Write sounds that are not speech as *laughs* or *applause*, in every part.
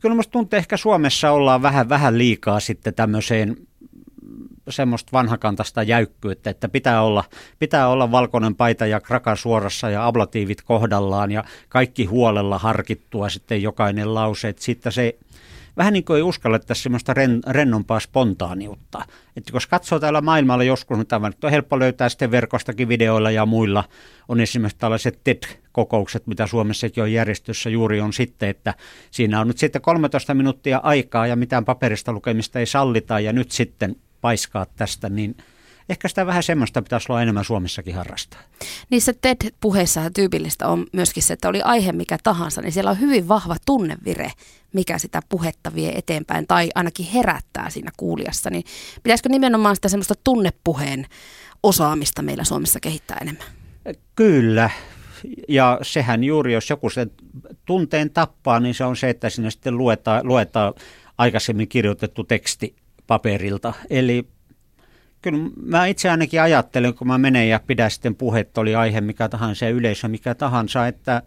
kyllä musta tuntuu, ehkä Suomessa ollaan vähän, vähän liikaa sitten tämmöiseen semmoista vanhakantasta jäykkyyttä, että pitää olla, pitää olla valkoinen paita ja kraka suorassa ja ablatiivit kohdallaan ja kaikki huolella harkittua sitten jokainen lause. Että sitten se vähän niin kuin ei uskallettaisi semmoista ren, rennompaa spontaaniutta. Että jos katsoo täällä maailmalla joskus, niin tämä on helppo löytää sitten verkostakin videoilla ja muilla, on esimerkiksi tällaiset TED-kokoukset, mitä Suomessakin on järjestössä juuri on sitten, että siinä on nyt sitten 13 minuuttia aikaa ja mitään paperista lukemista ei sallita ja nyt sitten paiskaa tästä, niin ehkä sitä vähän semmoista pitäisi olla enemmän Suomessakin harrastaa. Niissä TED-puheissa tyypillistä on myöskin se, että oli aihe mikä tahansa, niin siellä on hyvin vahva tunnevire, mikä sitä puhetta vie eteenpäin tai ainakin herättää siinä kuulijassa. Niin pitäisikö nimenomaan sitä semmoista tunnepuheen osaamista meillä Suomessa kehittää enemmän? Kyllä. Ja sehän juuri, jos joku sen tunteen tappaa, niin se on se, että sinne sitten luetaan, luetaan aikaisemmin kirjoitettu teksti paperilta. Eli kyllä mä itse ainakin ajattelen, kun mä menen ja pidän sitten puhetta, oli aihe mikä tahansa ja yleisö mikä tahansa, että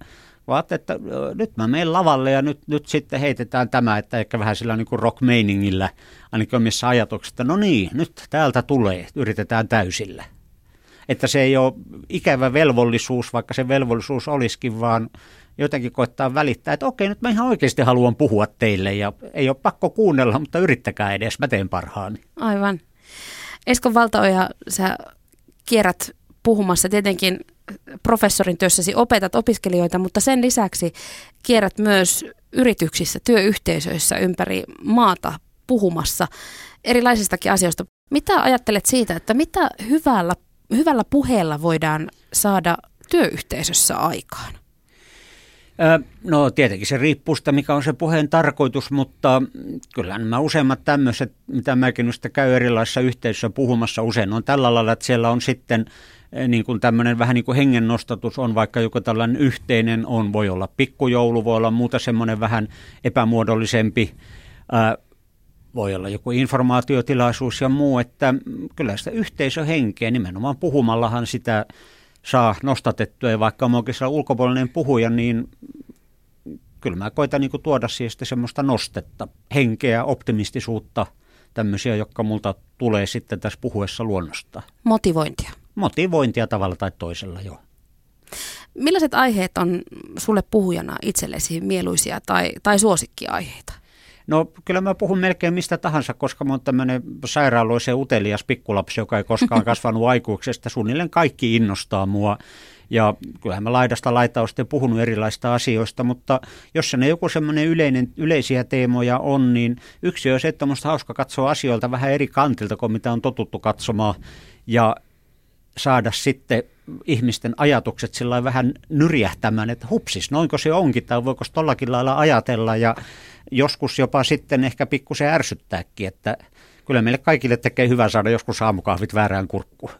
vaat, että nyt mä menen lavalle ja nyt, nyt sitten heitetään tämä, että ehkä vähän sillä niin kuin rock-meiningillä, ainakin omissa ajatuksissa, no niin, nyt täältä tulee, yritetään täysillä. Että se ei ole ikävä velvollisuus, vaikka se velvollisuus olisikin, vaan jotenkin koittaa välittää, että okei, nyt mä ihan oikeasti haluan puhua teille ja ei ole pakko kuunnella, mutta yrittäkää edes, mä teen parhaani. Aivan. Esko Valtaoja, sä kierrät puhumassa tietenkin professorin työssäsi opetat opiskelijoita, mutta sen lisäksi kierrät myös yrityksissä, työyhteisöissä ympäri maata puhumassa erilaisistakin asioista. Mitä ajattelet siitä, että mitä hyvällä, hyvällä puheella voidaan saada työyhteisössä aikaan? No tietenkin se riippuu sitä, mikä on se puheen tarkoitus, mutta kyllä nämä useimmat tämmöiset, mitä mäkin nyt käy erilaisissa yhteisöissä puhumassa usein, on tällä lailla, että siellä on sitten niin kuin tämmöinen vähän niin kuin hengennostatus on vaikka joku tällainen yhteinen on, voi olla pikkujoulu, voi olla muuta semmoinen vähän epämuodollisempi, voi olla joku informaatiotilaisuus ja muu, että kyllä sitä yhteisöhenkeä nimenomaan puhumallahan sitä saa nostatettua. Ja vaikka on oikeastaan ulkopuolinen puhuja, niin kyllä mä koitan niin tuoda siihen semmoista nostetta, henkeä, optimistisuutta, tämmöisiä, jotka multa tulee sitten tässä puhuessa luonnosta. Motivointia. Motivointia tavalla tai toisella, joo. Millaiset aiheet on sulle puhujana itsellesi mieluisia tai, tai suosikkiaiheita? No kyllä mä puhun melkein mistä tahansa, koska mä oon tämmöinen sairaaloisen utelias pikkulapsi, joka ei koskaan *laughs* kasvanut aikuiksesta. Suunnilleen kaikki innostaa mua. Ja kyllähän mä laidasta laitaa sitten puhunut erilaista asioista, mutta jos ne joku semmoinen yleinen, yleisiä teemoja on, niin yksi on se, että on hauska katsoa asioilta vähän eri kantilta kuin mitä on totuttu katsomaan. Ja saada sitten ihmisten ajatukset sillä vähän nyrjähtämään, että hupsis, noinko se onkin, tai voiko tollakin lailla ajatella, ja joskus jopa sitten ehkä pikkusen ärsyttääkin, että kyllä meille kaikille tekee hyvä saada joskus aamukahvit väärään kurkkuun.